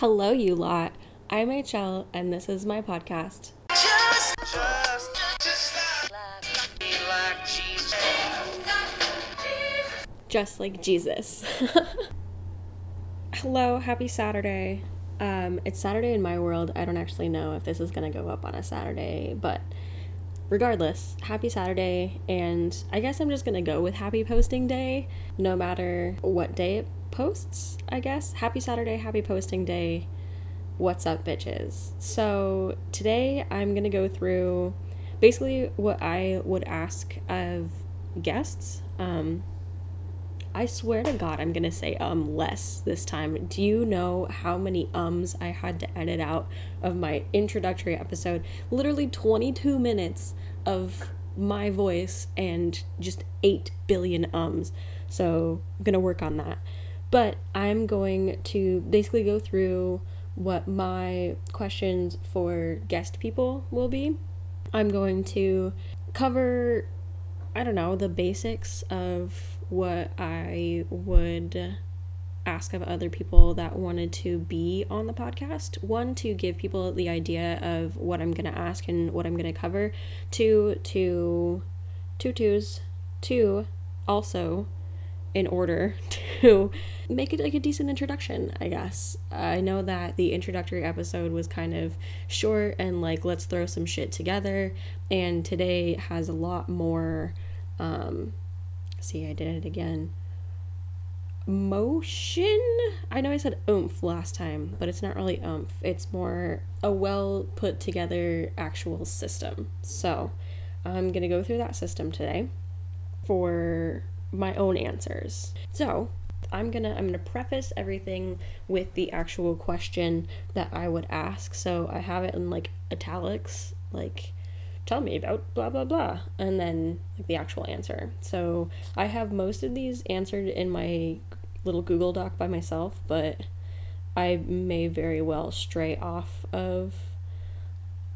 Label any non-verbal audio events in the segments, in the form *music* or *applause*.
Hello, you lot. I'm HL, and this is my podcast. Just, just, just be like Jesus. Just like Jesus. *laughs* Hello, happy Saturday. Um, it's Saturday in my world. I don't actually know if this is gonna go up on a Saturday, but regardless, happy Saturday, and I guess I'm just gonna go with happy posting day, no matter what day it posts, I guess. Happy Saturday, happy posting day. What's up, bitches? So, today I'm gonna go through basically what I would ask of guests. Um, I swear to God, I'm gonna say um less this time. Do you know how many ums I had to edit out of my introductory episode? Literally 22 minutes of my voice and just 8 billion ums. So, I'm gonna work on that. But I'm going to basically go through what my questions for guest people will be. I'm going to cover, I don't know, the basics of what I would ask of other people that wanted to be on the podcast. One, to give people the idea of what I'm going to ask and what I'm going to cover. Two, to two twos. Two, also in order *laughs* to make it like a decent introduction, I guess. I know that the introductory episode was kind of short and like let's throw some shit together, and today has a lot more. Um, see, I did it again. Motion? I know I said oomph last time, but it's not really oomph. It's more a well put together actual system. So I'm gonna go through that system today for my own answers. So, I'm going to I'm going to preface everything with the actual question that I would ask. So, I have it in like italics, like tell me about blah blah blah, and then like the actual answer. So, I have most of these answered in my little Google Doc by myself, but I may very well stray off of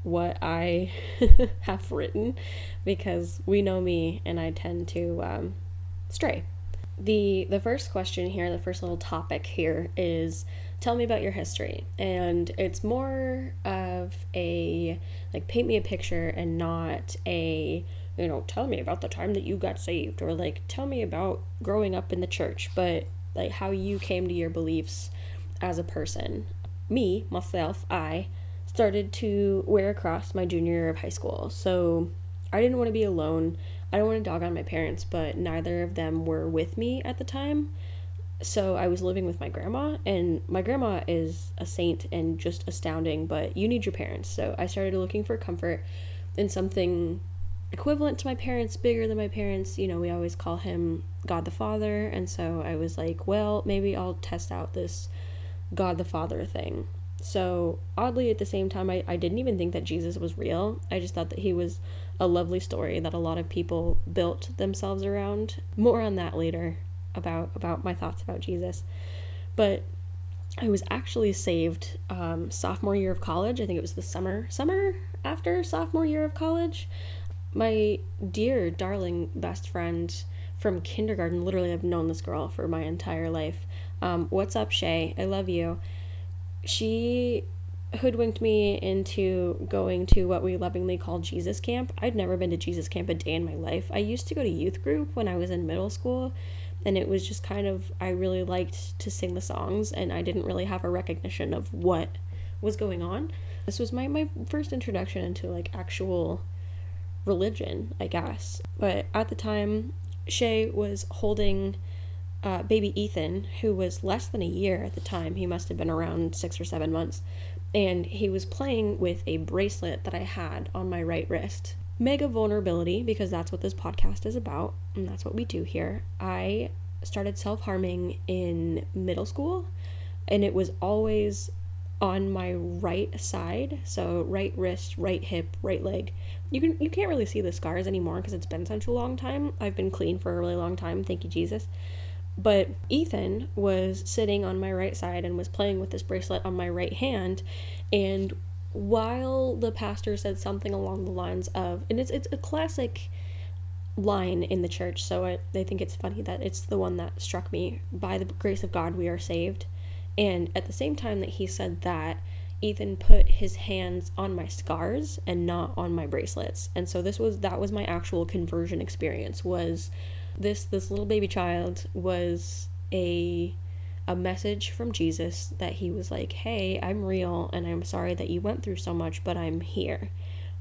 what I *laughs* have written because we know me and I tend to um, stray. The the first question here, the first little topic here is tell me about your history. And it's more of a like paint me a picture and not a you know, tell me about the time that you got saved or like tell me about growing up in the church, but like how you came to your beliefs as a person. Me, myself, I started to wear a cross my junior year of high school. So I didn't want to be alone. I don't want to dog on my parents, but neither of them were with me at the time. So I was living with my grandma, and my grandma is a saint and just astounding, but you need your parents. So I started looking for comfort in something equivalent to my parents, bigger than my parents. You know, we always call him God the Father, and so I was like, well, maybe I'll test out this God the Father thing. So, oddly, at the same time, I, I didn't even think that Jesus was real. I just thought that he was a lovely story that a lot of people built themselves around. More on that later about about my thoughts about Jesus. But I was actually saved um, sophomore year of college. I think it was the summer summer after sophomore year of college. My dear darling best friend from kindergarten. Literally, I've known this girl for my entire life. Um, what's up, Shay? I love you she hoodwinked me into going to what we lovingly call Jesus camp. I'd never been to Jesus camp a day in my life. I used to go to youth group when I was in middle school, and it was just kind of, I really liked to sing the songs, and I didn't really have a recognition of what was going on. This was my, my first introduction into like actual religion, I guess. But at the time, Shay was holding uh, baby Ethan, who was less than a year at the time. He must have been around six or seven months. And he was playing with a bracelet that I had on my right wrist. Mega vulnerability, because that's what this podcast is about, and that's what we do here. I started self harming in middle school, and it was always on my right side so right wrist right hip right leg you can you can't really see the scars anymore because it's been such a long time i've been clean for a really long time thank you jesus but Ethan was sitting on my right side and was playing with this bracelet on my right hand. And while the pastor said something along the lines of, and it's, it's a classic line in the church, so I, I think it's funny that it's the one that struck me by the grace of God, we are saved. And at the same time that he said that, Ethan put his hands on my scars and not on my bracelets. And so this was that was my actual conversion experience was this this little baby child was a a message from Jesus that he was like, "Hey, I'm real and I'm sorry that you went through so much, but I'm here."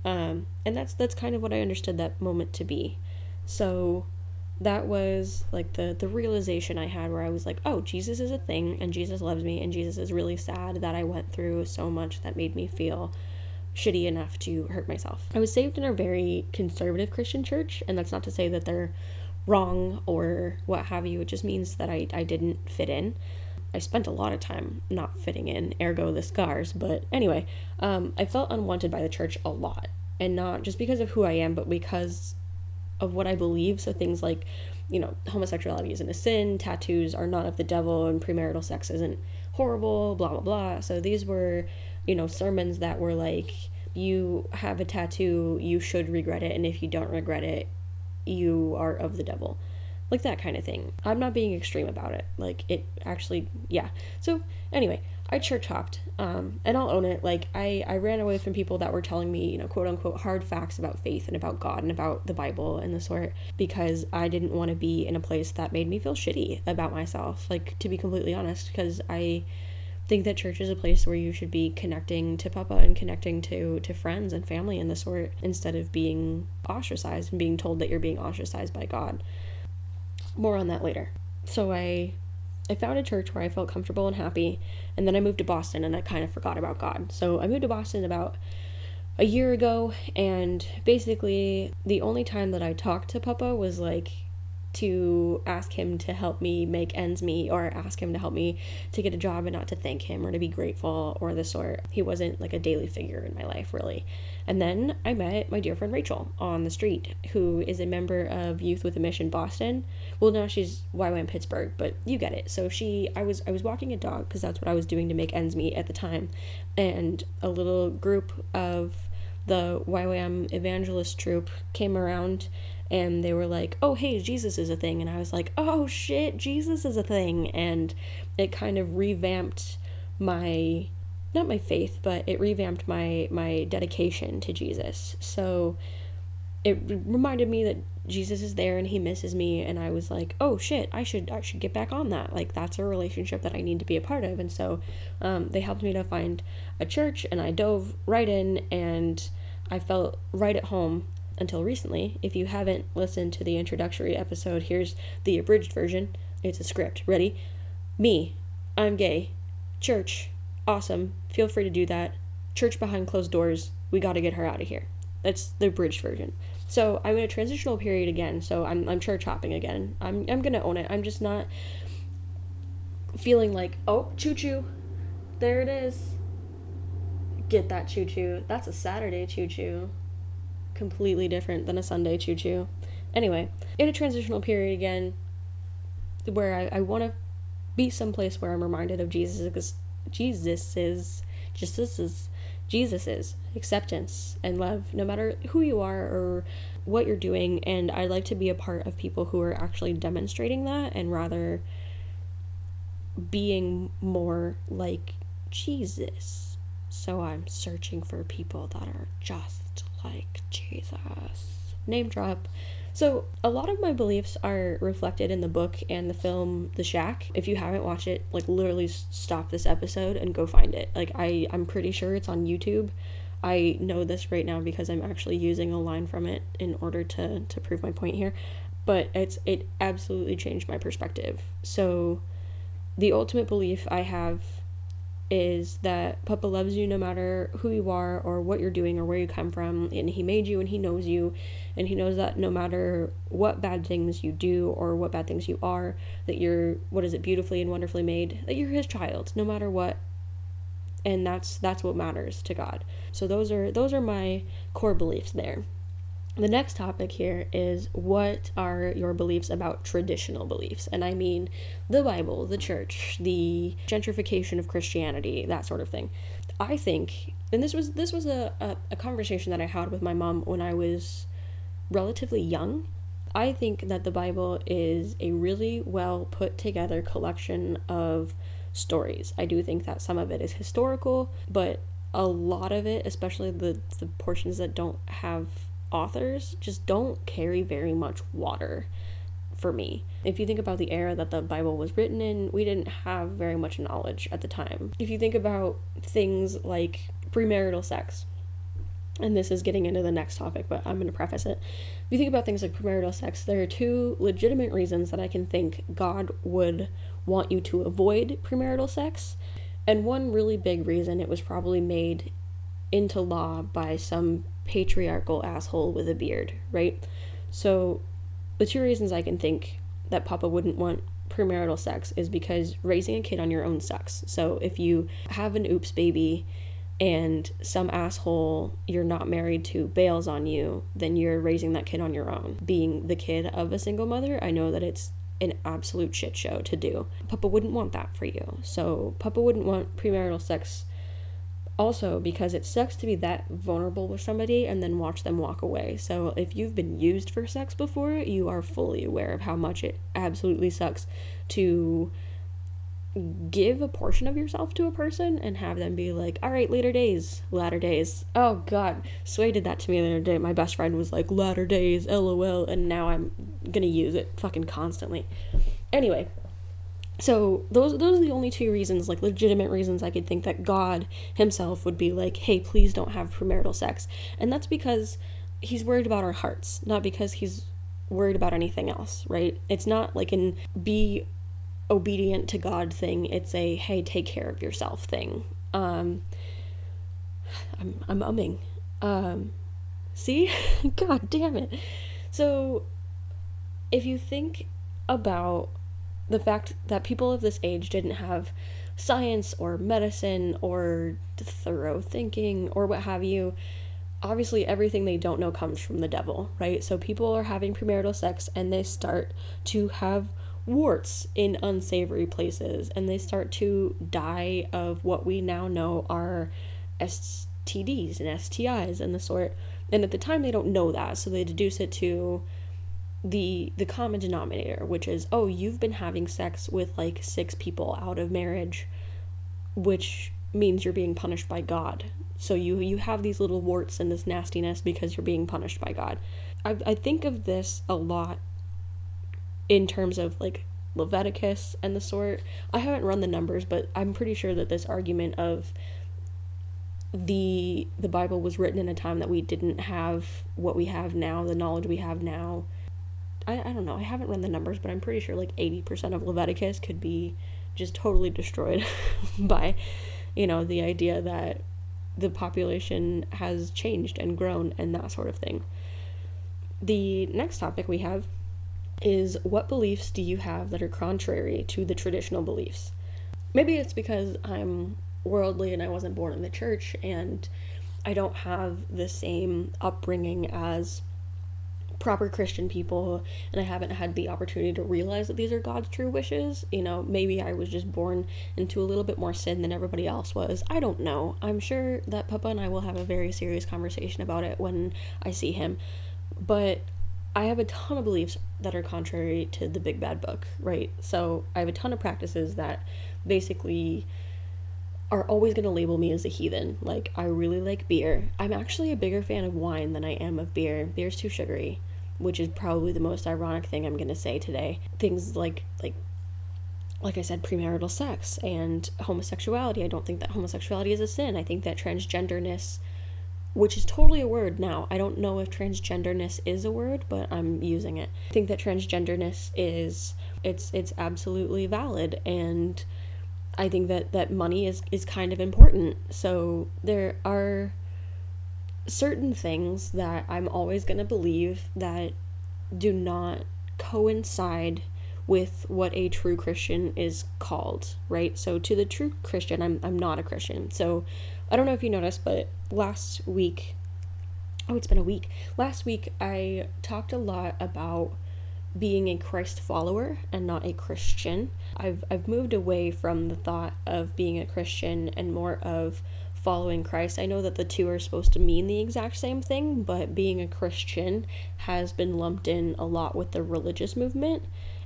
Um, and that's that's kind of what I understood that moment to be. So that was like the the realization I had where I was like, "Oh, Jesus is a thing and Jesus loves me and Jesus is really sad that I went through so much that made me feel shitty enough to hurt myself." I was saved in a very conservative Christian church, and that's not to say that they're wrong or what have you. It just means that I, I didn't fit in. I spent a lot of time not fitting in, ergo the scars. But anyway, um, I felt unwanted by the church a lot. And not just because of who I am, but because of what I believe. So things like, you know, homosexuality isn't a sin, tattoos are not of the devil, and premarital sex isn't horrible, blah, blah, blah. So these were, you know, sermons that were like, you have a tattoo, you should regret it. And if you don't regret it, you are of the devil. Like that kind of thing. I'm not being extreme about it. Like it actually yeah. So anyway i church hopped um, and i'll own it. Like I, I ran away from people that were telling me you know quote unquote hard facts about faith and about god and about the bible and the sort because i didn't want to be in a place that made me feel shitty about myself like to be completely honest because i think that church is a place where you should be connecting to papa and connecting to to friends and family and the sort instead of being ostracized and being told that you're being ostracized by god. More on that later. So i i found a church where i felt comfortable and happy and then i moved to boston and i kind of forgot about god. So i moved to boston about a year ago and basically the only time that i talked to papa was like to ask him to help me make ends meet or ask him to help me to get a job and not to thank him or to be grateful or the sort. He wasn't like a daily figure in my life, really. And then I met my dear friend Rachel on the street, who is a member of Youth with a Mission Boston. Well, now she's YWAM Pittsburgh, but you get it. So she, I was, I was walking a dog because that's what I was doing to make ends meet at the time, and a little group of the YWAM evangelist troop came around and they were like, "Oh, hey, Jesus is a thing." And I was like, "Oh shit, Jesus is a thing." And it kind of revamped my not my faith, but it revamped my my dedication to Jesus. So it reminded me that Jesus is there and he misses me and I was like, "Oh shit, I should I should get back on that." Like that's a relationship that I need to be a part of. And so um, they helped me to find a church and I dove right in and I felt right at home until recently. If you haven't listened to the introductory episode, here's the abridged version. It's a script. Ready? Me. I'm gay. Church. Awesome. Feel free to do that. Church behind closed doors. We got to get her out of here. That's the abridged version. So I'm in a transitional period again. So I'm, I'm church hopping again. I'm, I'm going to own it. I'm just not feeling like, oh, choo choo. There it is. Get that choo choo. That's a Saturday choo choo completely different than a Sunday choo choo. Anyway, in a transitional period again, where I, I want to be someplace where I'm reminded of Jesus because Jesus is Jesus is Jesus is acceptance and love, no matter who you are or what you're doing. And I like to be a part of people who are actually demonstrating that and rather being more like Jesus. So I'm searching for people that are just like Jesus. Name drop. So, a lot of my beliefs are reflected in the book and the film The Shack. If you haven't watched it, like literally stop this episode and go find it. Like I I'm pretty sure it's on YouTube. I know this right now because I'm actually using a line from it in order to to prove my point here. But it's it absolutely changed my perspective. So, the ultimate belief I have is that Papa loves you no matter who you are or what you're doing or where you come from, and He made you and He knows you, and He knows that no matter what bad things you do or what bad things you are, that you're what is it beautifully and wonderfully made, that you're His child, no matter what. And that's that's what matters to God. So those are those are my core beliefs there. The next topic here is what are your beliefs about traditional beliefs? And I mean the Bible, the church, the gentrification of Christianity, that sort of thing. I think, and this was this was a, a, a conversation that I had with my mom when I was relatively young. I think that the Bible is a really well put together collection of stories. I do think that some of it is historical, but a lot of it, especially the, the portions that don't have authors, just don't carry very much water for me. If you think about the era that the Bible was written in, we didn't have very much knowledge at the time. If you think about things like premarital sex, and this is getting into the next topic, but I'm going to preface it. If you think about things like premarital sex, there are two legitimate reasons that I can think God would want you to avoid premarital sex. And one really big reason it was probably made into law by some patriarchal asshole with a beard, right? So, the two reasons I can think that Papa wouldn't want premarital sex is because raising a kid on your own sucks. So, if you have an oops baby and some asshole you're not married to bails on you, then you're raising that kid on your own. Being the kid of a single mother, I know that it's an absolute shit show to do. Papa wouldn't want that for you. So, Papa wouldn't want premarital sex also because it sucks to be that vulnerable with somebody and then watch them walk away. So, if you've been used for sex before, you are fully aware of how much it absolutely sucks to give a portion of yourself to a person and have them be like, all right, later days, latter days. Oh God, Sway did that to me the other day. My best friend was like, latter days, lol, and now I'm gonna use it fucking constantly. Anyway, so those those are the only two reasons, like legitimate reasons I could think that God himself would be like, hey, please don't have premarital sex. And that's because he's worried about our hearts, not because he's worried about anything else, right? It's not like an be obedient to God thing. It's a hey, take care of yourself thing. Um, I'm I'm umming. Um, see, *laughs* God damn it. So, if you think about the fact that people of this age didn't have science or medicine or thorough thinking or what have you, obviously everything they don't know comes from the devil, right? So people are having premarital sex and they start to have warts in unsavory places and they start to die of what we now know are STDs and STIs and the sort. And at the time they don't know that, so they deduce it to the the common denominator, which is oh, you've been having sex with like six people out of marriage, which means you're being punished by God. So you you have these little warts and this nastiness because you're being punished by God. I I think of this a lot in terms of like Leviticus and the sort. I haven't run the numbers, but I'm pretty sure that this argument of the the Bible was written in a time that we didn't have what we have now, the knowledge we have now. I, I don't know, I haven't run the numbers, but I'm pretty sure like 80% of Leviticus could be just totally destroyed *laughs* by, you know, the idea that the population has changed and grown and that sort of thing. The next topic we have is what beliefs do you have that are contrary to the traditional beliefs? Maybe it's because I'm worldly and I wasn't born in the church and I don't have the same upbringing as proper Christian people and I haven't had the opportunity to realize that these are God's true wishes. You know, maybe I was just born into a little bit more sin than everybody else was. I don't know. I'm sure that Papa and I will have a very serious conversation about it when I see him. But I have a ton of beliefs that are contrary to the big bad book, right? So I have a ton of practices that basically are always going to label me as a heathen. Like, I really like beer. I'm actually a bigger fan of wine than I am of beer. Beer's too sugary, which is probably the most ironic thing I'm going to say today. Things like, like, like I said, premarital sex and homosexuality. I don't think that homosexuality is a sin. I think that transgenderness which is totally a word now. I don't know if transgenderness is a word, but I'm using it. I think that transgenderness is it's it's absolutely valid and I think that that money is is kind of important. So there are certain things that I'm always going to believe that do not coincide with what a true Christian is called, right? So to the true Christian, I'm I'm not a Christian. So I don't know if you noticed, but last week, oh, it's been a week. Last week, I talked a lot about being a Christ follower and not a Christian. I've, I've moved away from the thought of being a Christian and more of following Christ. I know that the two are supposed to mean the exact same thing, but being a Christian has been lumped in a lot with the religious movement,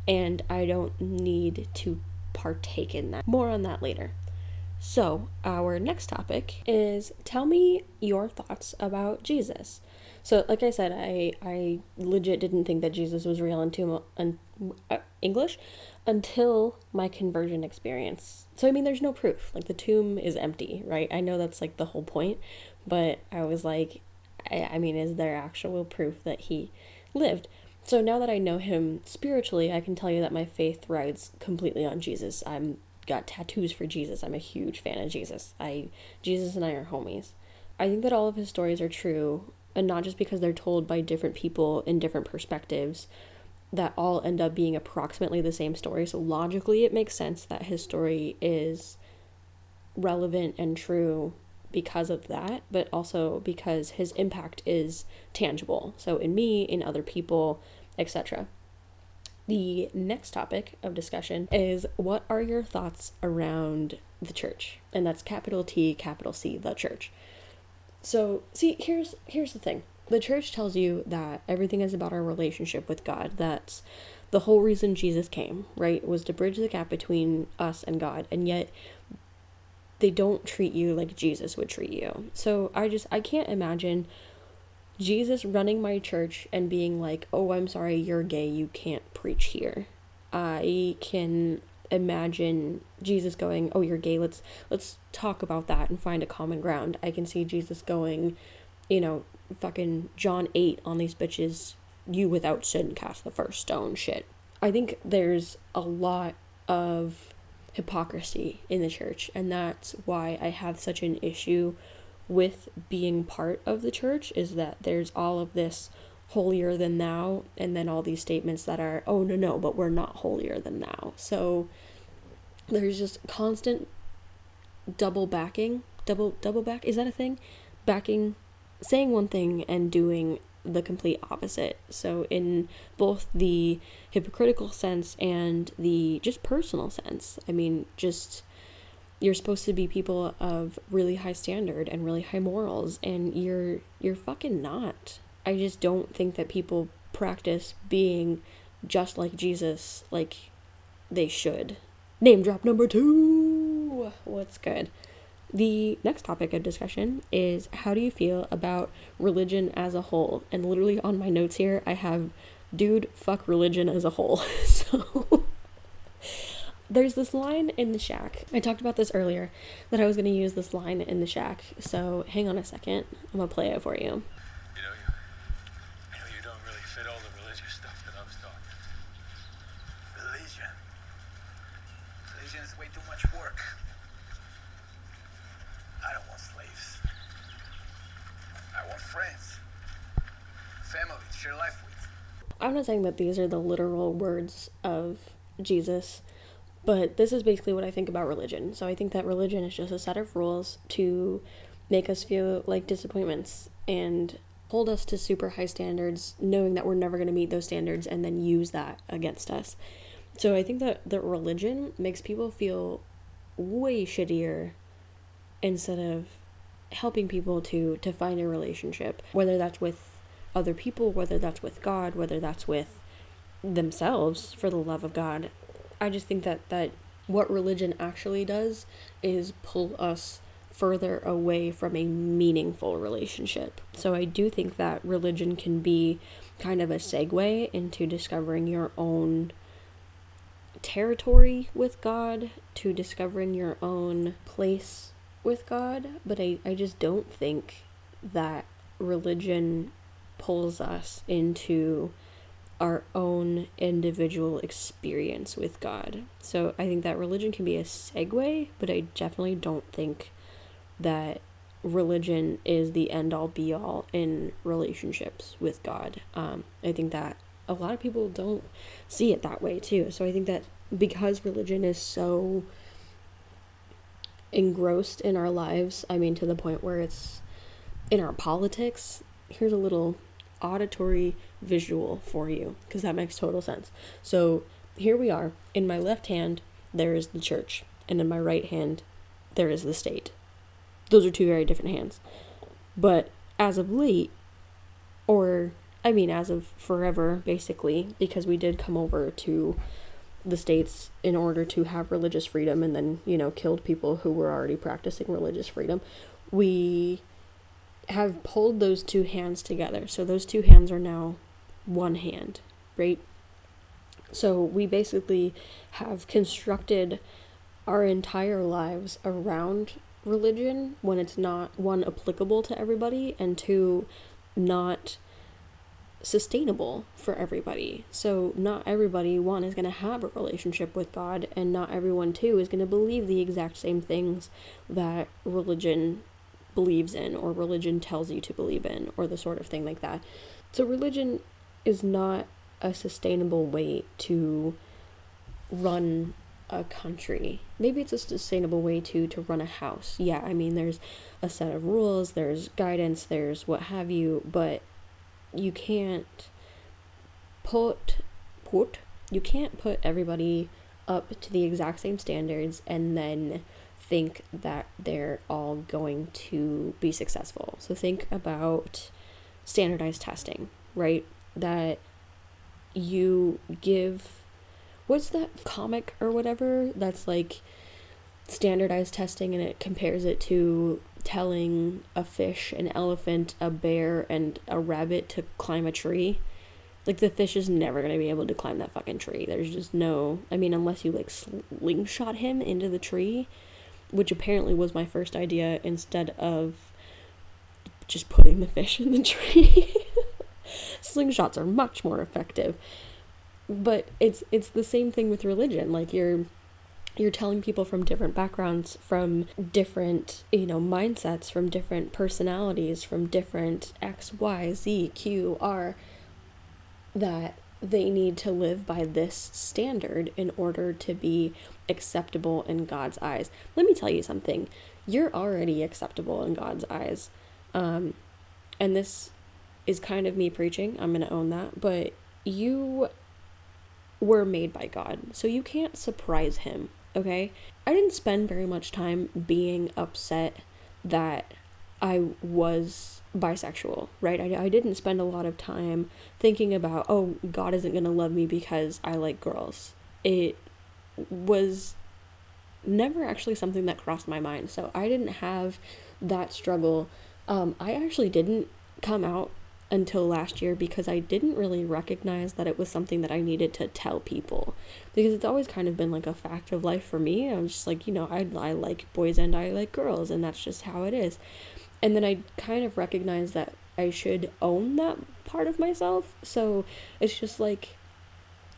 and I don't need to partake in that. More on that later. So, our next topic is tell me your thoughts about Jesus. So, like I said, I I legit didn't think that Jesus was real until un, Uh, English until my conversion experience. So, I mean, there's no proof. Like the tomb is empty, right? I know that's like the whole point, but I was like, I, I mean, is there actual proof that he lived? So now that I know him spiritually, I can tell you that my faith rides completely on Jesus. I'm got tattoos for Jesus. I'm a huge fan of Jesus. I Jesus and I are homies. I think that all of his stories are true, and not just because they're told by different people in different perspectives that all end up being approximately the same story. So logically it makes sense that his story is relevant and true because of that, but also because his impact is tangible. So in me, in other people, etc. The next topic of discussion is what are your thoughts around the church? And that's capital T, capital C, the church. So, see, here's here's the thing. The church tells you that everything is about our relationship with God. That's the whole reason Jesus came, right? Was to bridge the gap between us and God. And yet they don't treat you like Jesus would treat you. So, I just I can't imagine Jesus running my church and being like, "Oh, I'm sorry, you're gay. You can't preach here." I can imagine Jesus going, "Oh, you're gay. Let's let's talk about that and find a common ground." I can see Jesus going, you know, fucking John 8 on these bitches, you without sin cast the first stone shit. I think there's a lot of hypocrisy in the church, and that's why I have such an issue with being part of the church is that there's all of this holier than thou and then all these statements that are oh no no but we're not holier than thou so there's just constant double backing double double back is that a thing backing saying one thing and doing the complete opposite so in both the hypocritical sense and the just personal sense i mean just you're supposed to be people of really high standard and really high morals and you're you're fucking not. I just don't think that people practice being just like Jesus like they should. Name drop number 2. What's good? The next topic of discussion is how do you feel about religion as a whole? And literally on my notes here I have dude fuck religion as a whole. *laughs* so there's this line in the shack. I talked about this earlier that I was going to use this line in the shack. So hang on a second. I'm going to play it for you I know you don't really fit all the religious stuff that I was taught. Religion. Religion is way too much work. I don't want slaves. I want friends. Family to share life with. I'm not saying that these are the literal words of Jesus, but this is basically what I think about religion. So I think that religion is just a set of rules to make us feel like disappointments and hold us to super high standards, knowing that we're never going to meet those standards and then use that against us. So I think that that religion makes people feel way shittier instead of helping people to to find a relationship, whether that's with other people, whether that's with God, whether that's with themselves for the love of God. I just think that that what religion actually does is pull us further away from a meaningful relationship. So I do think that religion can be kind of a segue into discovering your own territory with God, to discovering your own place with God, but I, I just don't think that religion pulls us into our own individual experience with God. So I think that religion can be a segue, but I definitely don't think that religion is the end all be all in relationships with God. Um, I think that a lot of people don't see it that way too. So I think that because religion is so engrossed in our lives, I mean, to the point where it's in our politics, here's a little auditory visual for you because that makes total sense. So here we are. In my left hand, there is the church, and in my right hand, there is the state. Those are two very different hands. But as of late, or I mean, as of forever, basically, because we did come over to the states in order to have religious freedom and then, you know, killed people who were already practicing religious freedom. We have pulled those two hands together. So those two hands are now one hand, right? So we basically have constructed our entire lives around religion when it's not one applicable to everybody and two not sustainable for everybody. So not everybody one is going to have a relationship with God and not everyone two is going to believe the exact same things that religion believes in or religion tells you to believe in or the sort of thing like that. So religion is not a sustainable way to run a country. Maybe it's a sustainable way to to run a house. Yeah, I mean there's a set of rules, there's guidance, there's what have you, but you can't put put you can't put everybody up to the exact same standards and then think that they're all going to be successful. So think about standardized testing, right? That you give what's that comic or whatever that's like standardized testing and it compares it to telling a fish, an elephant, a bear, and a rabbit to climb a tree. Like the fish is never gonna be able to climb that fucking tree. There's just no. I mean, unless you like slingshot him into the tree, which apparently was my first idea instead of just putting the fish in the *laughs* tree. Slingshots are much more effective. But it's it's the same thing with religion. Like you're you're telling people from different backgrounds, from different, you know, mindsets, from different personalities, from different X, Y, Z, Q, R, that they need to live by this standard in order to be acceptable in God's eyes. Let me tell you something. You're already acceptable in God's eyes. Um, and this is kind of me preaching. I'm going to own that. But you were made by God. So you can't surprise him okay? I didn't spend very much time being upset that I was bisexual, right? I, I didn't spend a lot of time thinking about, oh, God isn't going to love me because I like girls. It was never actually something that crossed my mind. So I didn't have that struggle. Um, I actually didn't come out until last year because I didn't really recognize that it was something that I needed to tell people because it's always kind of been like a fact of life for me. I'm just like, you know, I, I like boys and I like girls, and that's just how it is. And then I kind of recognized that I should own that part of myself. So it's just like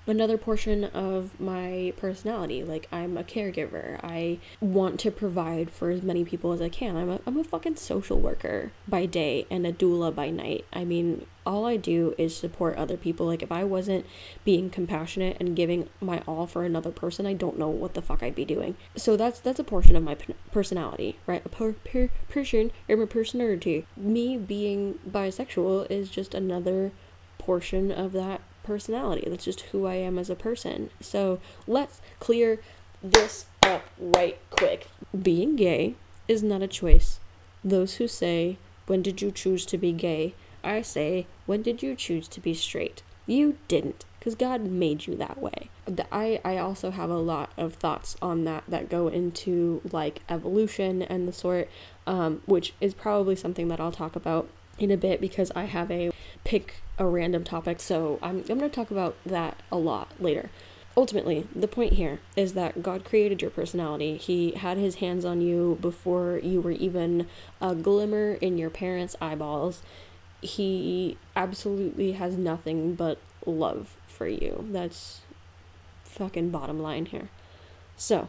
another portion of my personality. Like I'm a caregiver. I want to provide for as many people as I can. I'm a I'm a fucking social worker by day and a doula by night. I mean, all I do is support other people. Like if I wasn't being compassionate and giving my all for another person, I don't know what the fuck I'd be doing. So that's that's a portion of my personality, right? A per, per, person or my personality. Me being bisexual is just another portion of that personality. That's just who I am as a person. So let's clear this up right quick. Being gay is not a choice. Those who say, When did you choose to be gay? I say, When did you choose to be straight? You didn't, because God made you that way. I, I also have a lot of thoughts on that that go into like evolution and the sort, um, which is probably something that I'll talk about in a bit because I have a pick a random topic, so I'm, I'm going to talk about that a lot later. Ultimately, the point here is that God created your personality. He had his hands on you before you were even a glimmer in your parents' eyeballs. He absolutely has nothing but love for you. That's fucking bottom line here. So,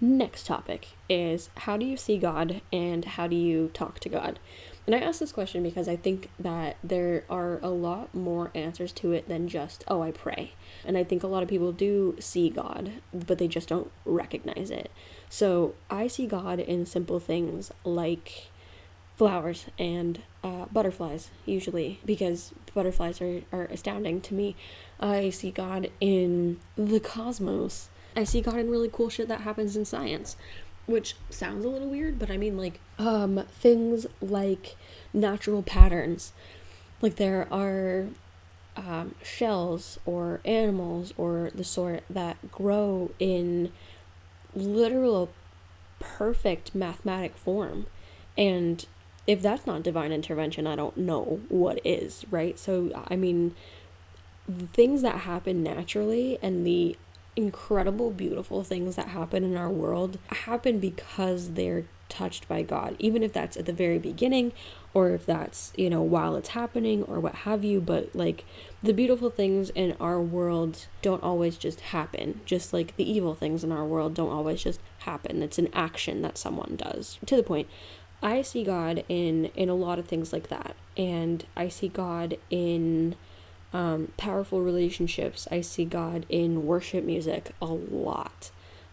next topic is how do you see God and how do you talk to God? And I ask this question because I think that there are a lot more answers to it than just, oh, I pray. And I think a lot of people do see God, but they just don't recognize it. So I see God in simple things like flowers and uh, butterflies, usually, because butterflies are, are astounding to me. I see God in the cosmos. I see God in really cool shit that happens in science which sounds a little weird, but I mean like um things like natural patterns. Like there are um, shells or animals or the sort that grow in literal perfect mathematic form. And if that's not divine intervention, I don't know what is, right? So, I mean, things that happen naturally and the incredible, beautiful things that happen in our world happen because they're touched by God, even if that's at the very beginning or if that's, you know, while it's happening or what have you. But like the beautiful things in our world don't always just happen, just like the evil things in our world don't always just happen. It's an action that someone does. To the point, I see God in in a lot of things like that, and I see God in um, powerful relationships. I see God in worship music a lot.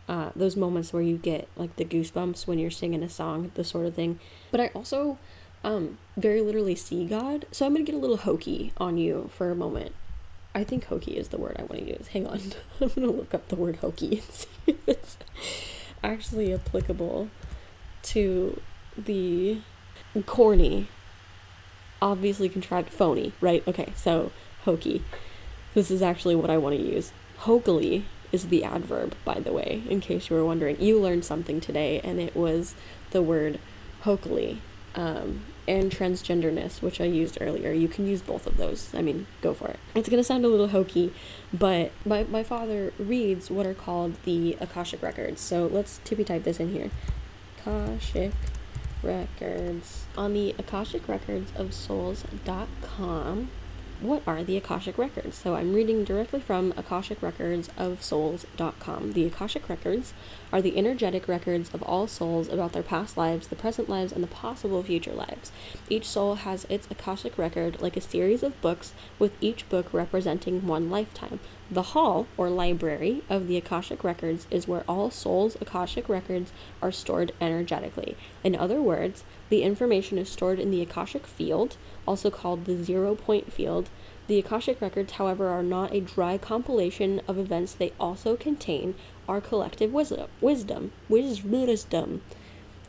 Uh, those moments where you get like the goosebumps when you're singing a song, the sort of thing. But I also um, very literally see God. So I'm gonna get a little hokey on you for a moment. I think hokey is the word I want to use. Hang on, *laughs* I'm gonna look up the word hokey and *laughs* see if it's actually applicable to the corny, obviously contrived phony, right? Okay, so hokey. This is actually what I want to use. Hokily is the adverb, by the way, in case you were wondering. You learned something today, and it was the word hokily um, and transgenderness, which I used earlier. You can use both of those. I mean, go for it. It's going to sound a little hokey, but my, my father reads what are called the Akashic Records. So let's tippy type this in here. Akashic Records. On the Akashic Records of Souls.com, what are the Akashic Records? So I'm reading directly from Akashic Records of Souls.com. The Akashic Records are the energetic records of all souls about their past lives, the present lives, and the possible future lives. Each soul has its Akashic record like a series of books, with each book representing one lifetime. The hall, or library, of the Akashic Records is where all souls' Akashic records are stored energetically. In other words, the information is stored in the Akashic field, also called the zero point field. The Akashic Records, however, are not a dry compilation of events, they also contain our collective wisdom. Wisdom. Wis- Wisdom.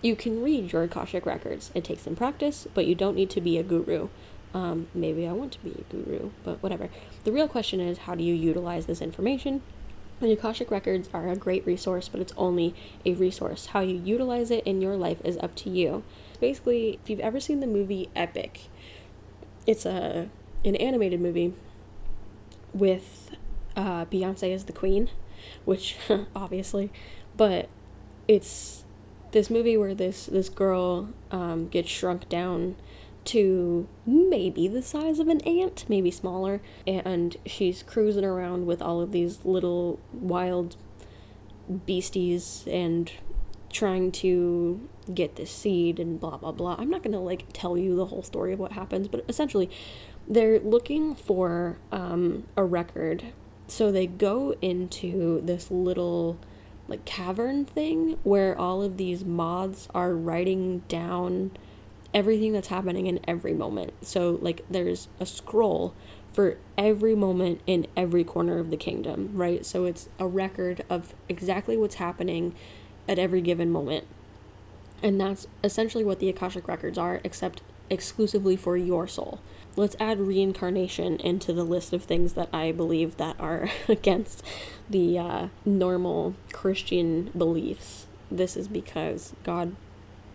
You can read your Akashic Records. It takes some practice, but you don't need to be a guru. Um, maybe I want to be a guru, but whatever. The real question is how do you utilize this information? The Akashic Records are a great resource, but it's only a resource. How you utilize it in your life is up to you. Basically, if you've ever seen the movie Epic, it's a an animated movie with uh, Beyonce as the queen, which *laughs* obviously, but it's this movie where this this girl um, gets shrunk down to maybe the size of an ant, maybe smaller, and she's cruising around with all of these little wild beasties and trying to get this seed and blah blah blah. I'm not gonna like tell you the whole story of what happens, but essentially, they're looking for um, a record. So they go into this little like cavern thing where all of these moths are writing down everything that's happening in every moment. So like there's a scroll for every moment in every corner of the kingdom, right? So it's a record of exactly what's happening at every given moment. And that's essentially what the Akashic records are, except exclusively for your soul. Let's add reincarnation into the list of things that I believe that are *laughs* against the uh, normal Christian beliefs. This is because God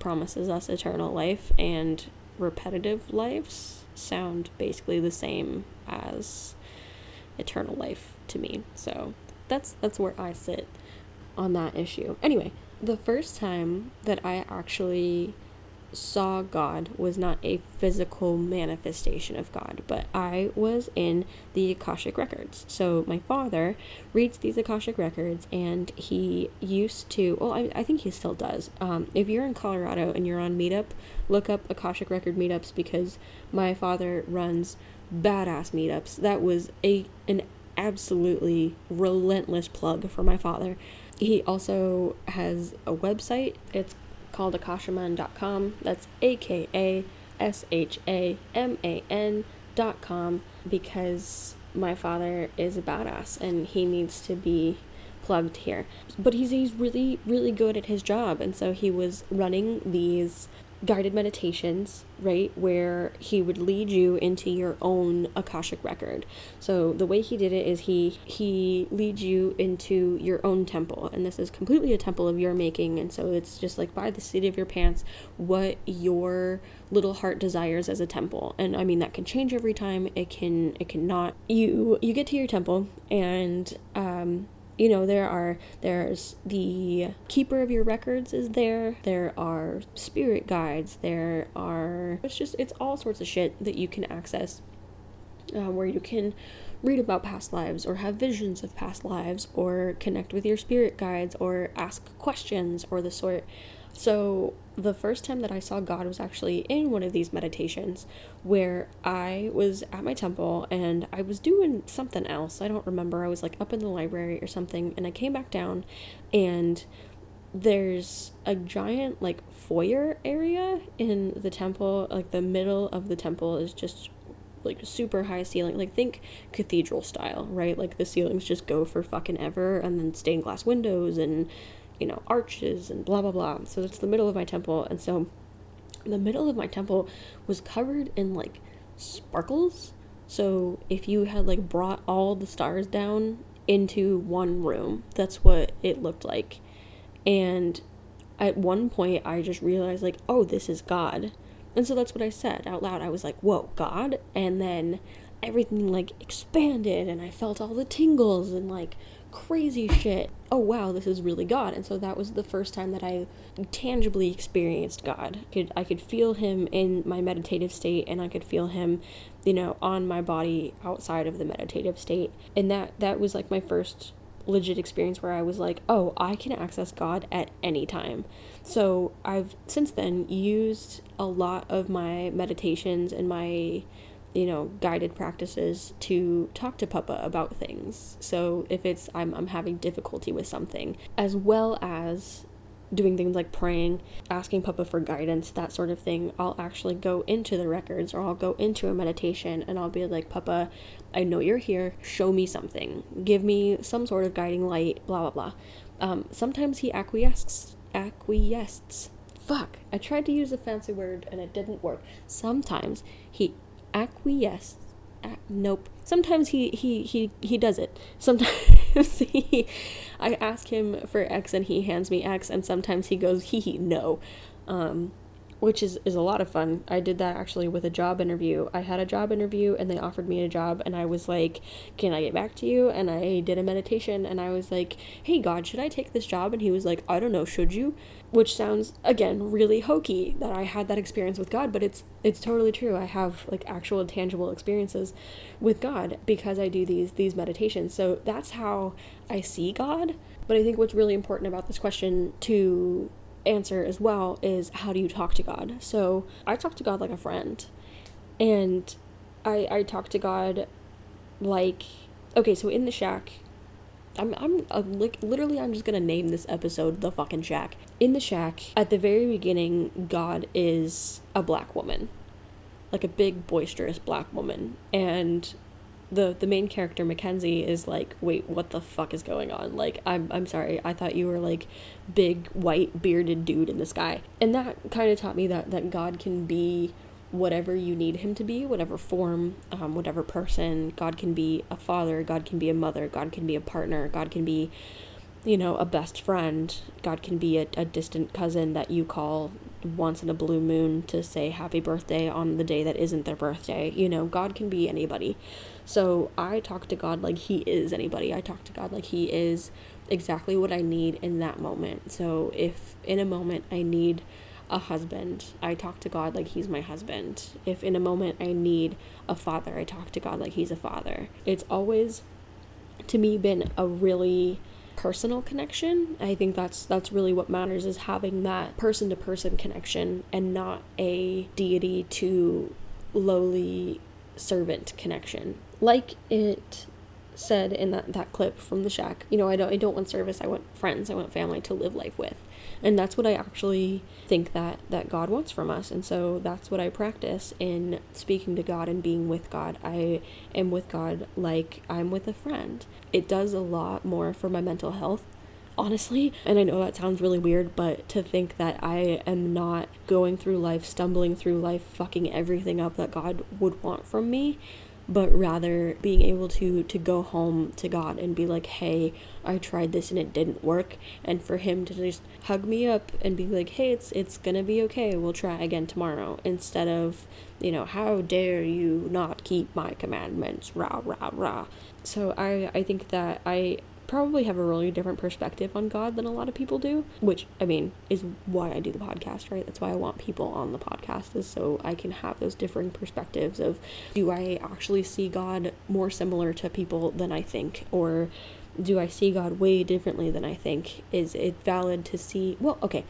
promises us eternal life and repetitive lives sound basically the same as eternal life to me. So that's that's where I sit on that issue. Anyway, the first time that I actually saw God was not a physical manifestation of God, but I was in the Akashic Records. So my father reads these Akashic Records, and he used to, well, I, I think he still does. Um, if you're in Colorado and you're on Meetup, look up Akashic Record meetups because my father runs badass meetups. That was a an absolutely relentless plug for my father. He also has a website. It's called akashaman.com. That's A K A S H A M A N.com because my father is a badass and he needs to be plugged here. But he's he's really really good at his job and so he was running these guided meditations, right, where he would lead you into your own akashic record. So the way he did it is he he leads you into your own temple, and this is completely a temple of your making, and so it's just like by the seat of your pants what your little heart desires as a temple. And I mean that can change every time. It can it cannot. You you get to your temple and um you know there are there's the keeper of your records is there there are spirit guides there are it's just it's all sorts of shit that you can access uh, where you can read about past lives or have visions of past lives or connect with your spirit guides or ask questions or the sort so, the first time that I saw God was actually in one of these meditations where I was at my temple and I was doing something else. I don't remember. I was like up in the library or something, and I came back down and there's a giant like foyer area in the temple. Like the middle of the temple is just like super high ceiling like think cathedral style right like the ceilings just go for fucking ever and then stained glass windows and you know, arches and blah blah blah. So it's the middle of my temple, and so the middle of my temple was covered in like sparkles. So if you had like brought all the stars down into one room, that's what it looked like. And at one point, I just realized, like, oh, this is God. And so that's what I said out loud. I was like, whoa, God? And then everything like expanded, and I felt all the tingles and like crazy shit. Oh wow, this is really God. And so that was the first time that I tangibly experienced God. I could I could feel him in my meditative state and I could feel him, you know, on my body outside of the meditative state. And that that was like my first legit experience where I was like, "Oh, I can access God at any time." So, I've since then used a lot of my meditations and my you know, guided practices to talk to Papa about things. So if it's I'm I'm having difficulty with something, as well as doing things like praying, asking Papa for guidance, that sort of thing, I'll actually go into the records or I'll go into a meditation and I'll be like, Papa, I know you're here. Show me something. Give me some sort of guiding light, blah, blah, blah. Um, sometimes he acquiesces. Acquiesces. Fuck. I tried to use a fancy word and it didn't work. Sometimes he acquiesce. Ac- nope. Sometimes he, he, he, he does it. *laughs* Sometimes he, I ask him for X and he hands me X, and sometimes he goes, hee hee, no. Um, which is, is a lot of fun. I did that actually with a job interview. I had a job interview and they offered me a job, and I was like, Can I get back to you? And I did a meditation and I was like, Hey, God, should I take this job? And he was like, I don't know, should you? Which sounds, again, really hokey that I had that experience with God, but it's it's totally true. I have like actual tangible experiences with God because I do these these meditations. So that's how I see God. But I think what's really important about this question to answer as well is how do you talk to God? So I talk to God like a friend. And I I talk to God like okay, so in the shack I'm I'm, I'm like literally I'm just to name this episode the fucking shack. In the shack at the very beginning God is a black woman. Like a big boisterous black woman and the the main character Mackenzie is like, wait, what the fuck is going on? Like, I'm I'm sorry, I thought you were like big white bearded dude in the sky, and that kind of taught me that that God can be whatever you need him to be, whatever form, um, whatever person. God can be a father, God can be a mother, God can be a partner, God can be, you know, a best friend, God can be a, a distant cousin that you call once in a blue moon to say happy birthday on the day that isn't their birthday. You know, God can be anybody. So I talk to God like He is anybody. I talk to God like He is exactly what I need in that moment. So if in a moment I need a husband, I talk to God like He's my husband. If in a moment I need a father, I talk to God like He's a father. It's always, to me, been a really personal connection. I think that's that's really what matters is having that person to person connection and not a deity to lowly servant connection. Like it said in that, that clip from the shack, you know, I don't I don't want service, I want friends, I want family to live life with. And that's what I actually think that that God wants from us. And so that's what I practice in speaking to God and being with God. I am with God like I'm with a friend. It does a lot more for my mental health. honestly. And I know that sounds really weird, but to think that I am not going through life, stumbling through life, fucking everything up that God would want from me, but rather being able to to go home to God and be like, "Hey, I tried this and it didn't work." And for him to just hug me up and be like, "Hey, it's it's going to be okay. We'll try again tomorrow." Instead of, you know, "How dare you not keep my commandments?" rah rah rah. So I I think that I probably have a really different perspective on God than a lot of people do, which I mean is why I do the podcast, right? That's why I want people on the podcast is so I can have those differing perspectives of do I actually see God more similar to people than I think or do I see God way differently than I think? Is it valid to see well, okay,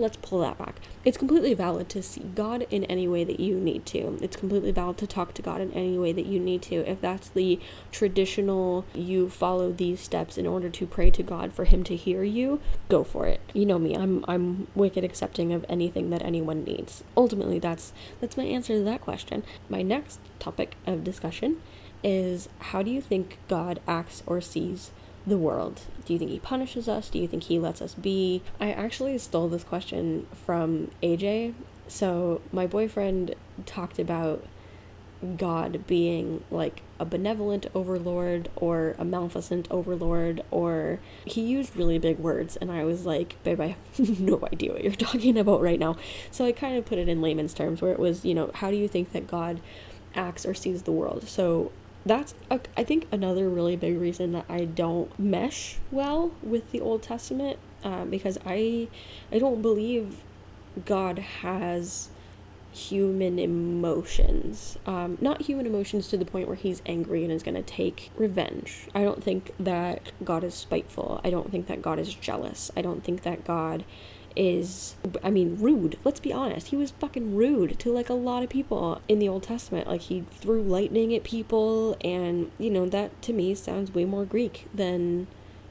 let's pull that back. It's completely valid to see God in any way that you need to. It's completely valid to talk to God in any way that you need to. If that's the traditional, you follow these steps in order to pray to God for Him to hear you, go for it. You know me. I'm I'm wicked accepting of anything that anyone needs. Ultimately, that's that's my answer to that question. My next topic of discussion is how do you think God acts or sees the world? Do you think he punishes us? Do you think he lets us be? I actually stole this question from AJ. So, my boyfriend talked about God being like a benevolent overlord or a maleficent overlord, or he used really big words, and I was like, babe, I have *laughs* no idea what you're *laughs* talking about right now. So, I kind of put it in layman's terms where it was, you know, how do you think that God acts or sees the world? So, that's a, I think another really big reason that I don't mesh well with the Old Testament uh, because I I don't believe God has human emotions. Um, not human emotions to the point where he's angry and is going to take revenge. I don't think that god is spiteful. I don't think that god is jealous. I don't think that god is I mean rude. Let's be honest. He was fucking rude to like a lot of people in the Old Testament. Like he threw lightning at people and you know that to me sounds way more Greek than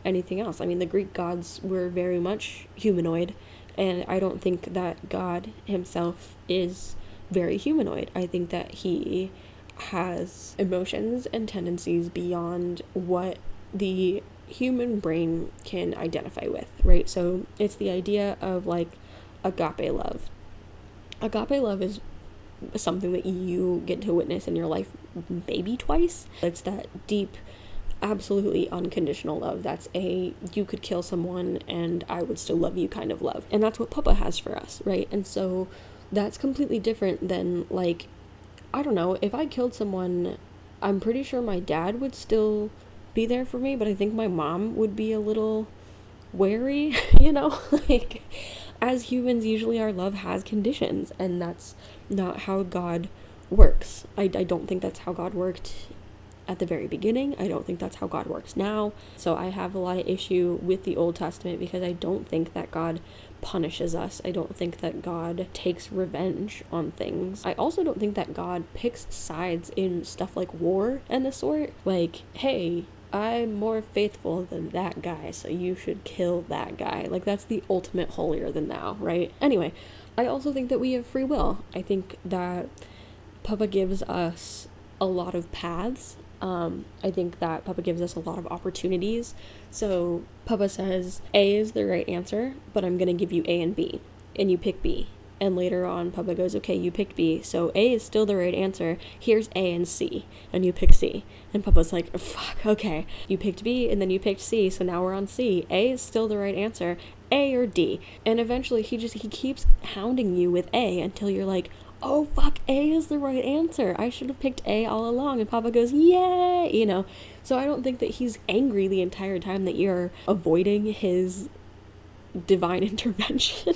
anything else. I mean the Greek gods were very much humanoid and I don't think that God himself is very humanoid. I think that he has emotions and tendencies beyond what the human brain can identify with, right? So it's the idea of like agape love. Agape love is something that you get to witness in your life maybe twice. It's that deep, absolutely unconditional love. That's a you could kill someone and I would still love you kind of love. And that's what Papa has for us, right? And so that's completely different than like I don't know, if I killed someone, I'm pretty sure my dad would still be there for me, but I think my mom would be a little wary, *laughs* you know? *laughs* like, as humans, usually our love has conditions, and that's not how God works. I, I don't think that's how God worked at the very beginning. I don't think that's how God works now. So I have a lot of issue with the Old Testament because I don't think that God punishes us. I don't think that God takes revenge on things. I also don't think that God picks sides in stuff like war and the sort. Like, hey, I'm more faithful than that guy, so you should kill that guy. Like, that's the ultimate holier than thou, right? Anyway, I also think that we have free will. I think that Papa gives us a lot of paths. Um, I think that Papa gives us a lot of opportunities. So, Papa says A is the right answer, but I'm to give you A and B, and you pick B. And later on, Papa goes, okay, you picked B, so A is still the right answer. Here's A and C, and you pick C. And Papa's like, fuck, okay. You picked B, and then you picked C, so now we're on C. A is still the right answer. A or D. And eventually, he just, he keeps hounding you with A until you're like, oh, fuck, A is the right answer. I should have picked A all along. And Papa goes, yay, you know. So I don't think that he's angry the entire time that you're avoiding his divine *laughs* intervention.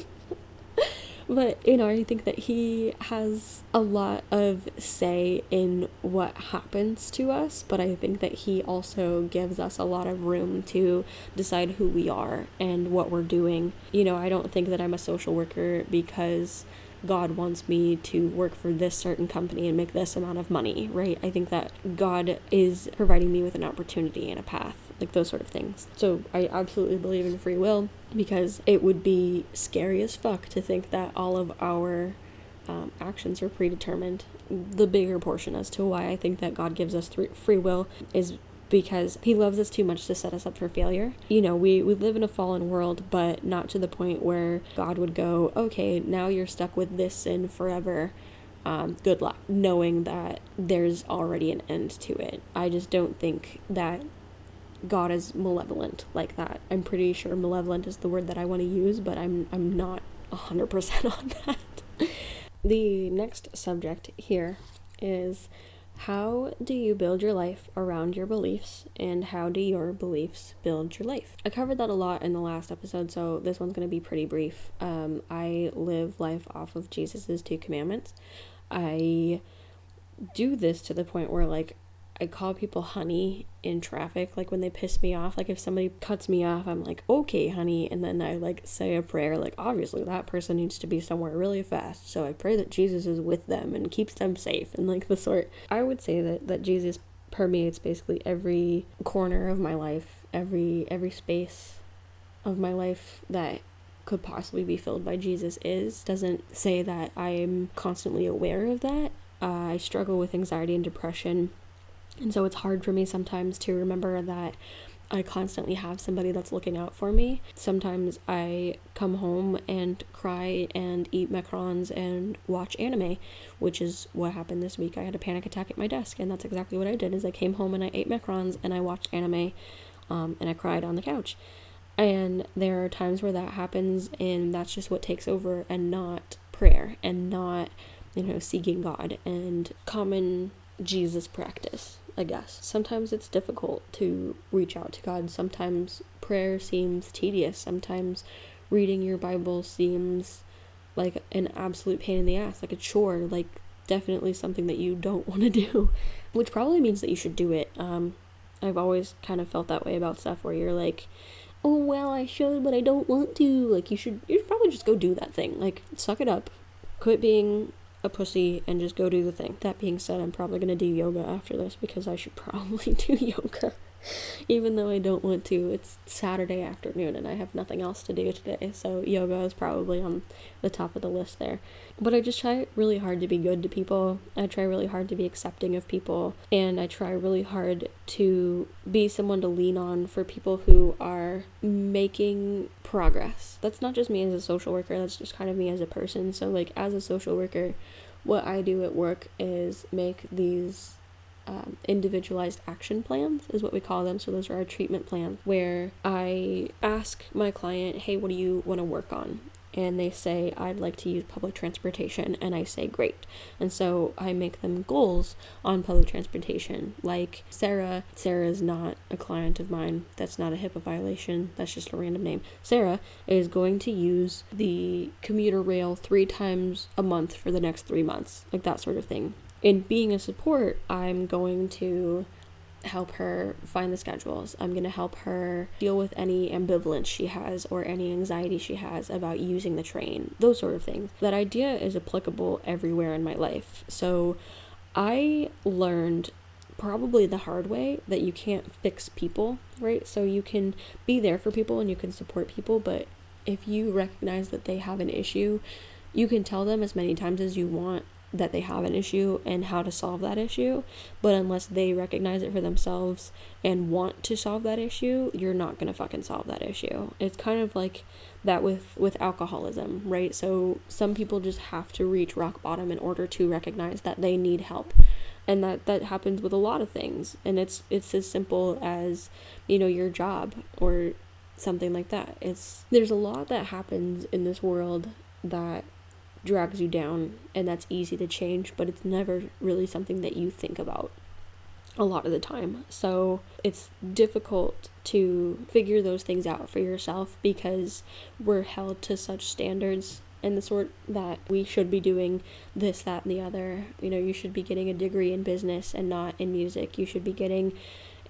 But, you know, I think that he has a lot of say in what happens to us, but I think that he also gives us a lot of room to decide who we are and what we're doing. You know, I don't think that I'm a social worker because God wants me to work for this certain company and make this amount of money, right? I think that God is providing me with an opportunity and a path like those sort of things. So I absolutely believe in free will because it would be scary as fuck to think that all of our um, actions are predetermined. The bigger portion as to why I think that God gives us th- free will is because he loves us too much to set us up for failure. You know, we, we live in a fallen world, but not to the point where God would go, okay, now you're stuck with this sin forever. Um, good luck, knowing that there's already an end to it. I just don't think that God is malevolent like that. I'm pretty sure malevolent is the word that I want to use, but I'm I'm not 100% *laughs* on that. the next subject here is how do you build your life around your beliefs and how do your beliefs build your life? I covered that a lot in the last episode, so this one's going to be pretty brief. Um, I live life off of Jesus's two commandments. I do this to the point where like I call people honey in traffic like when they piss me off like if somebody cuts me off I'm like okay honey and then I like say a prayer like obviously that person needs to be somewhere really fast so I pray that Jesus is with them and keeps them safe and like the sort I would say that that Jesus permeates basically every corner of my life every every space of my life that could possibly be filled by Jesus is doesn't say that I'm constantly aware of that. Uh, I struggle with anxiety and depression, and so it's hard for me sometimes to remember that I constantly have somebody that's looking out for me. Sometimes I come home and cry and eat macarons and watch anime, which is what happened this week. I had a panic attack at my desk, and that's exactly what I did. Is I came home and I ate macarons and I watched anime, um, and I cried on the couch. And there are times where that happens, and that's just what takes over, and not prayer, and not, you know, seeking God and common Jesus practice, I guess. Sometimes it's difficult to reach out to God. Sometimes prayer seems tedious. Sometimes reading your Bible seems like an absolute pain in the ass, like a chore, like definitely something that you don't *laughs* want to do, which probably means that you should do it. Um, I've always kind of felt that way about stuff where you're like, oh well i should but i don't want to like you should you should probably just go do that thing like suck it up quit being a pussy and just go do the thing. That being said i'm probably to do yoga after this because i should *laughs* probably do yoga *laughs* even though i don't want to it's saturday afternoon and i have nothing else to do today so yoga is probably on the top of the list there. But i just try really hard to be good to people. I try really hard to be accepting of people and i try really hard to be someone to lean on for people who are making progress. That's not just me as a social worker that's just kind of me as a person. So like as a social worker what i do at work is make these um, individualized action plans is what we call them. So those are our treatment plans where i ask my client hey what do you want to work on? And they say i'd like to use public transportation. And i say great. And so i make them goals on public transportation. Like sarah sarah is not a client of mine. That's not a hipaa violation. That's just a random name. Sarah is going to use the commuter rail three times a month for the next three months like that sort of thing in being a support, I'm going to help her find the schedules. I'm going to help her deal with any ambivalence she has or any anxiety she has about using the train, those sort of things. That idea is applicable everywhere in my life. So I learned probably the hard way that you can't fix people, right? So you can be there for people and you can support people, but if you recognize that they have an issue, you can tell them as many times as you want that they have an issue and how to solve that issue. But unless they recognize it for themselves and want to solve that issue, you're not going to fucking solve that issue. It's kind of like that with with alcoholism, right? So some people just have to reach rock bottom in order to recognize that they need help. And that that happens with a lot of things. And it's it's as simple as, you know, your job or something like that. It's there's a lot that happens in this world that drags you down and that's easy to change, but it's never really something that you think about a lot of the time. So it's difficult to figure those things out for yourself because we're held to such standards and the sort that we should be doing this, that, and the other. You know, you should be getting a degree in business and not in music. You should be getting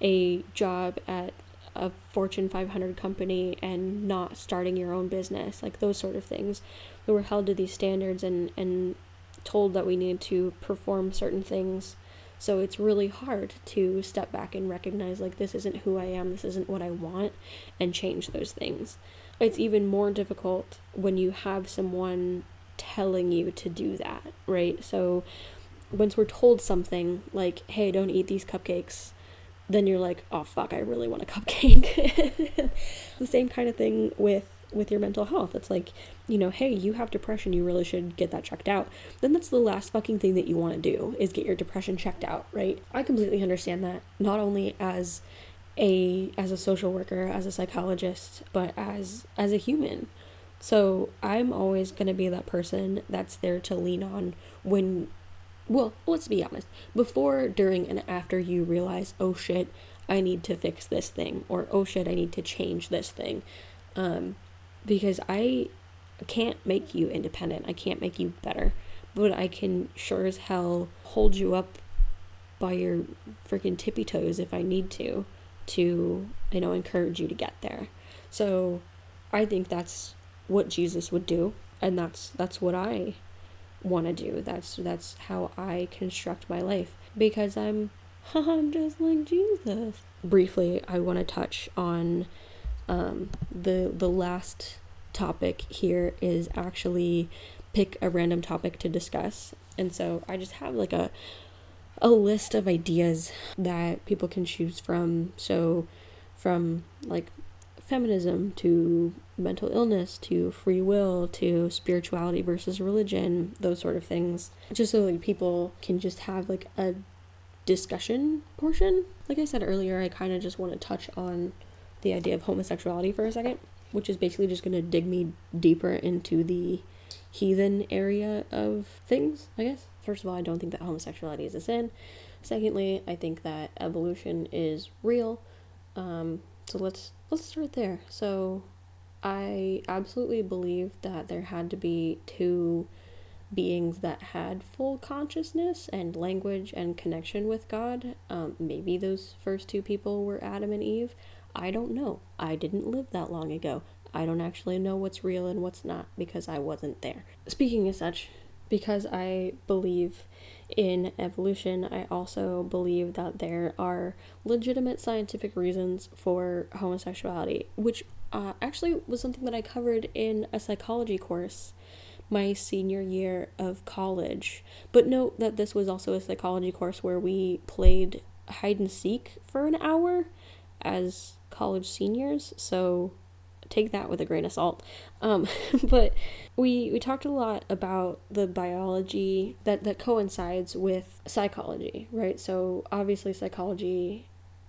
a job at a Fortune 500 company and not starting your own business, like those sort of things we were held to these standards and and told that we needed to perform certain things so it's really hard to step back and recognize like this isn't who I am, this isn't what I want and change those things. It's even more difficult when you have someone telling you to do that, right? So once we're told something like, "Hey, don't eat these cupcakes." Then you're like, oh fuck, I really want a cupcake. *laughs* the same kind of thing with with your mental health. It's like, you know, hey, you have depression, you really should get that checked out. Then that's the last fucking thing that you want to do is get your depression checked out, right? I completely understand that not only as a as a social worker, as a psychologist, but as as a human. So, I'm always going to be that person that's there to lean on when well, let's be honest. Before, during, and after you realize, oh shit, I need to fix this thing, or oh shit, I need to change this thing. Um, because I can't make you independent. I can't make you better. But I can sure as hell hold you up by your freaking tippy toes if I need to, to, you know, encourage you to get there. So I think that's what Jesus would do. And that's that's what I want to do. That's that's how I construct my life because I'm *laughs* I'm just like Jesus. Briefly, I want to touch on um, the the last topic here is actually pick a random topic to discuss, and so I just have like a a list of ideas that people can choose from. So, from like feminism to mental illness to free will to spirituality versus religion, those sort of things. Just so like people can just have like a discussion portion. Like I said earlier, I kind of just want to touch on the idea of homosexuality for a second, which is basically just going to dig me deeper into the heathen area of things, I guess. First of all, I don't think that homosexuality is a sin. Secondly, I think that evolution is real. Um, so let's let's start there. So I absolutely believe that there had to be two beings that had full consciousness and language and connection with God. Um, maybe those first two people were Adam and Eve. I don't know. I didn't live that long ago. I don't actually know what's real and what's not because I wasn't there. Speaking as such, because I believe in evolution, I also believe that there are legitimate scientific reasons for homosexuality, which uh, actually was something that I covered in a psychology course my senior year of college. But note that this was also a psychology course where we played hide and seek for an hour as college seniors, so take that with a grain of salt. Um, *laughs* but we we talked a lot about the biology that that coincides with psychology, right? So obviously psychology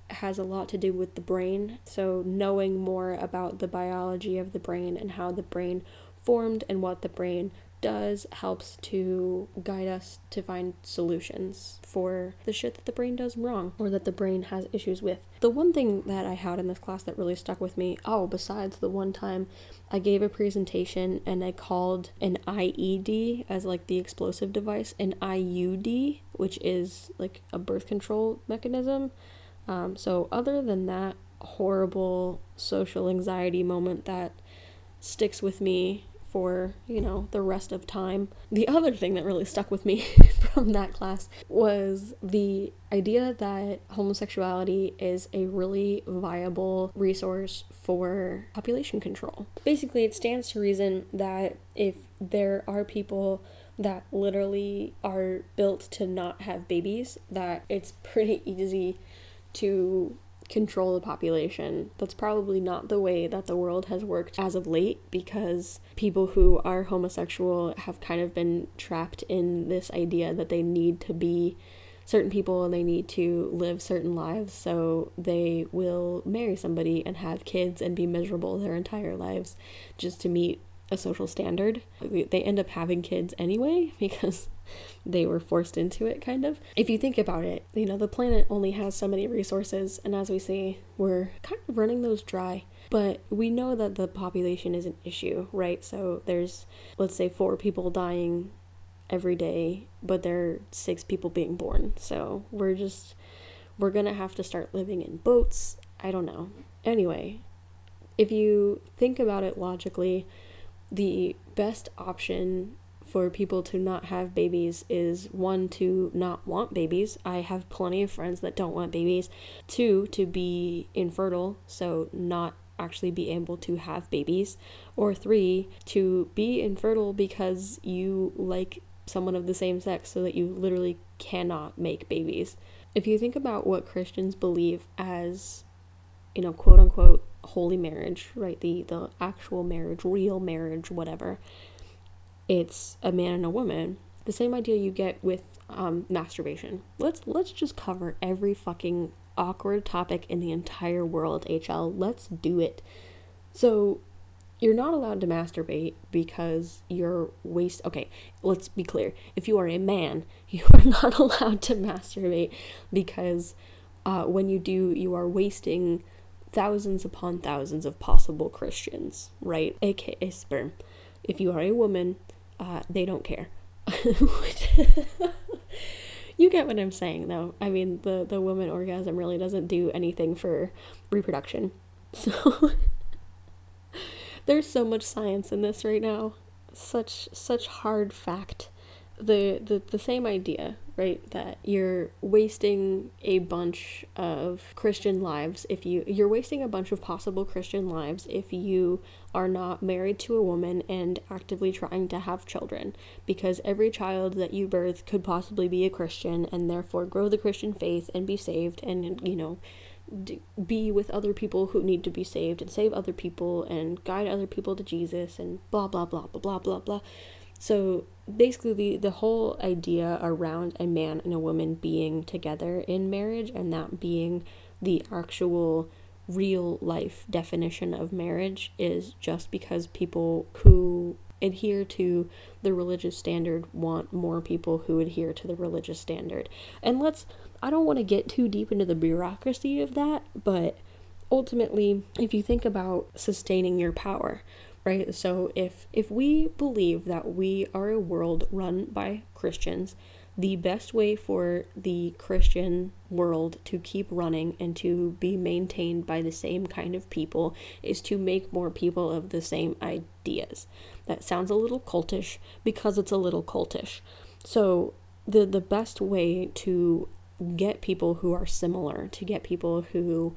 has a lot to do with the brain. So, knowing more about the biology of the brain and how the brain formed and what the brain does helps to guide us to find solutions for the shit that the brain does wrong or that the brain has issues with. The one thing that I had in this class that really stuck with me, oh, besides the one time I gave a presentation and I called an IED as like the explosive device, an IUD, which is like a birth control mechanism. Um, so, other than that horrible social anxiety moment that sticks with me for, you know, the rest of time, the other thing that really stuck with me *laughs* from that class was the idea that homosexuality is a really viable resource for population control. Basically, it stands to reason that if there are people that literally are built to not have babies, that it's pretty easy to control the population. That's probably not the way that the world has worked as of late because people who are homosexual have kind of been trapped in this idea that they need to be certain people and they need to live certain lives so they will marry somebody and have kids and be miserable their entire lives just to meet a social standard. They end up having kids anyway *laughs* because they were forced into it, kind of. If you think about it, you know, the planet only has so many resources, and as we see, we're kind of running those dry. But we know that the population is an issue, right? So there's, let's say, four people dying every day, but there are six people being born. So we're just, we're gonna have to start living in boats. I don't know. Anyway, if you think about it logically, the best option for people to not have babies is one to not want babies. I have plenty of friends that don't want babies. Two to be infertile, so not actually be able to have babies. Or three to be infertile because you like someone of the same sex so that you literally cannot make babies. if you think about what Christians believe as, you know, quote unquote holy marriage, right? The the actual marriage, real marriage, whatever. It's a man and a woman. The same idea you get with um, masturbation. Let's let's just cover every fucking awkward topic in the entire world, HL. Let's do it. So you're not allowed to masturbate because you're waste okay let's be clear if you are a man *laughs* you are not *laughs* allowed to masturbate because uh, when you do you are wasting thousands upon thousands of possible christians right aka sperm if you are a woman uh, they don't care. *laughs* You get what i'm saying though. I mean the the woman orgasm really doesn't do anything for reproduction. *laughs* So there's so much science in this right now. Such such hard fact. The, the the same idea right that you're wasting a bunch of christian lives if you you're wasting a bunch of possible christian lives if you are not married to a woman and actively trying to have children because every child that you birth could possibly be a christian and therefore grow the christian faith and be saved and you know d- be with other people who need to be saved and save other people and guide other people to Jesus and blah blah blah blah blah blah blah. So basically the, the whole idea around a man and a woman being together in marriage and that being the actual real life definition of marriage is just because people who adhere to the religious standard want more people who adhere to the religious standard. And let's I don't want to get too deep into the bureaucracy of that, but ultimately, if you think about sustaining your power, right? So if if we believe that we are a world run by Christians, the best way for the Christian world to keep running and to be maintained by the same kind of people is to make more people of the same ideas. That sounds a little cultish because it's a little cultish. So the the best way to get people who are similar, to get people who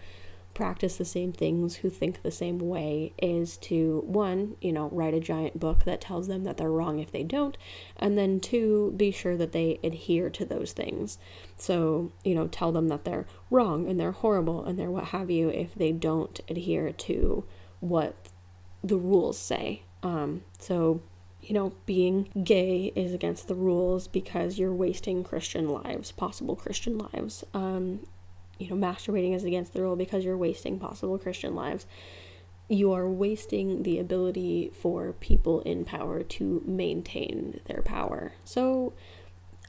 practice the same things, who think the same way, is to one, you know, write a giant book that tells them that they're wrong if they don't, and then two, be sure that they adhere to those things. So, you know, tell them that they're wrong and they're horrible and they're what have you if they don't adhere to what the rules say. Um, so, you know, being gay is against the rules because you're wasting Christian lives, possible Christian lives. Um, you know, masturbating is against the rule because you're wasting possible Christian lives. You are wasting the ability for people in power to maintain their power. So,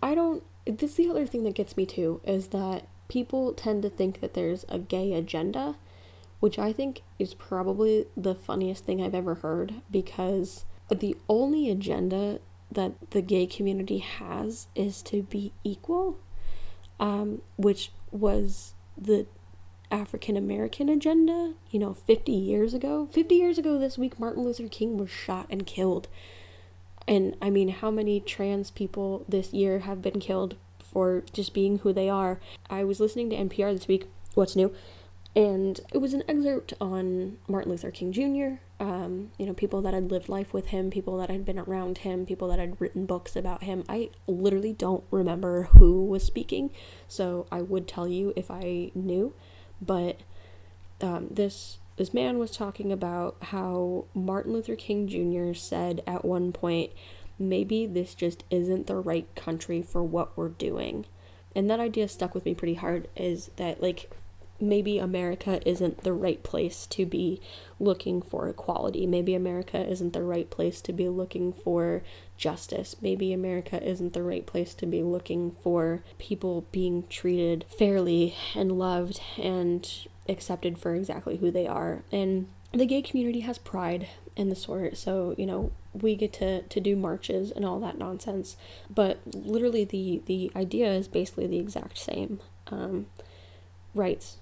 I don't. This is the other thing that gets me too is that people tend to think that there's a gay agenda, which I think is probably the funniest thing I've ever heard because the only agenda that the gay community has is to be equal, um, which was the African American agenda, you know, 50 years ago. 50 years ago this week, Martin Luther King was shot and killed. And I mean, how many trans people this year have been killed for just being who they are? I was listening to NPR this week, What's New, and it was an excerpt on Martin Luther King Jr., um, you know, people that had lived life with him, people that had been around him, people that had written books about him. I literally don't remember who was speaking, so I would tell you if I knew. But um, this this man was talking about how Martin Luther King Jr. said at one point, maybe this just isn't the right country for what we're doing. And that idea stuck with me pretty hard is that, like, maybe America isn't the right place to be looking for equality. Maybe America isn't the right place to be looking for justice. Maybe America isn't the right place to be looking for people being treated fairly and loved and accepted for exactly who they are. And the gay community has pride in the sort, so you know we get to to do marches and all that nonsense. But literally, the the idea is basically the exact same. Um, rights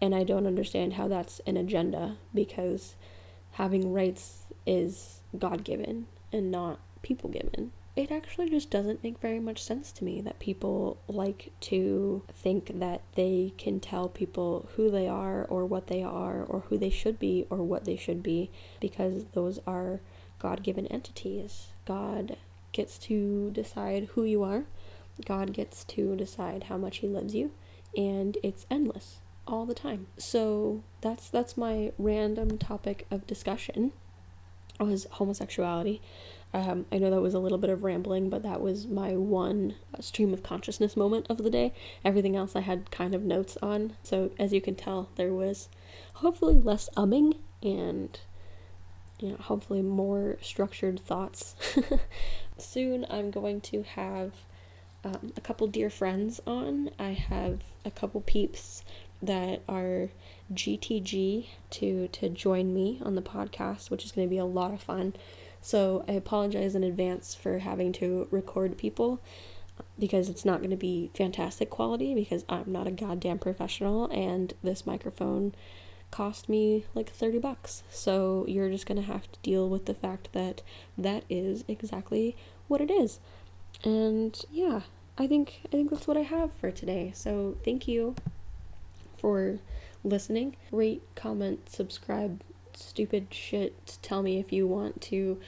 and I don't understand how that's an agenda because having rights is God given and not people given. It actually just doesn't make very much sense to me that people like to think that they can tell people who they are or what they are or who they should be or what they should be because those are God given entities. God gets to decide who you are, God gets to decide how much He loves you and it's endless all the time. So that's that's my random topic of discussion was homosexuality. Um, I know that was a little bit of rambling, but that was my one stream of consciousness moment of the day. Everything else I had kind of notes on. So as you can tell, there was hopefully less umming and you know, hopefully more structured thoughts. *laughs* Soon I'm going to have um, a couple dear friends on. I have a couple peeps that are GTG to to join me on the podcast, which is going to be a lot of fun. So I apologize in advance for having to record people because it's not going to be fantastic quality because I'm not a goddamn professional and this microphone cost me like 30 bucks. So you're just going to have to deal with the fact that that is exactly what it is. And yeah, I think I think that's what I have for today. So thank you for listening. Rate, comment, subscribe, stupid shit. Tell me if you want to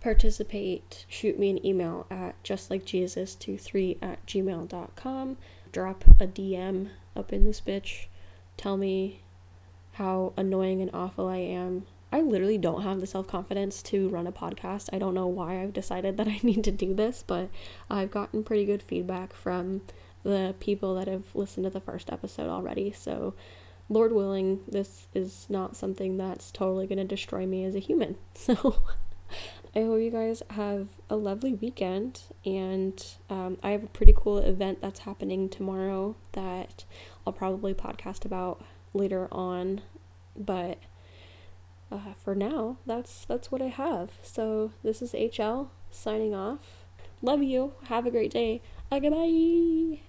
participate. Shoot me an email at justlikejesus23 at gmail.com. Drop a DM up in this bitch. Tell me how annoying and awful I am. I literally don't have the self confidence to run a podcast. I don't know why I've decided that I *laughs* need to do this, but I've gotten pretty good feedback from the people that have listened to the first episode already. So, Lord willing, this is not something that's totally going to destroy me as a human. *laughs* So, I hope you guys have a lovely weekend. And um, I have a pretty cool event that's happening tomorrow that I'll probably podcast about later on. But uh, for now, that's that's what I have. So this is HL signing off. Love you. Have a great day. Uh, goodbye.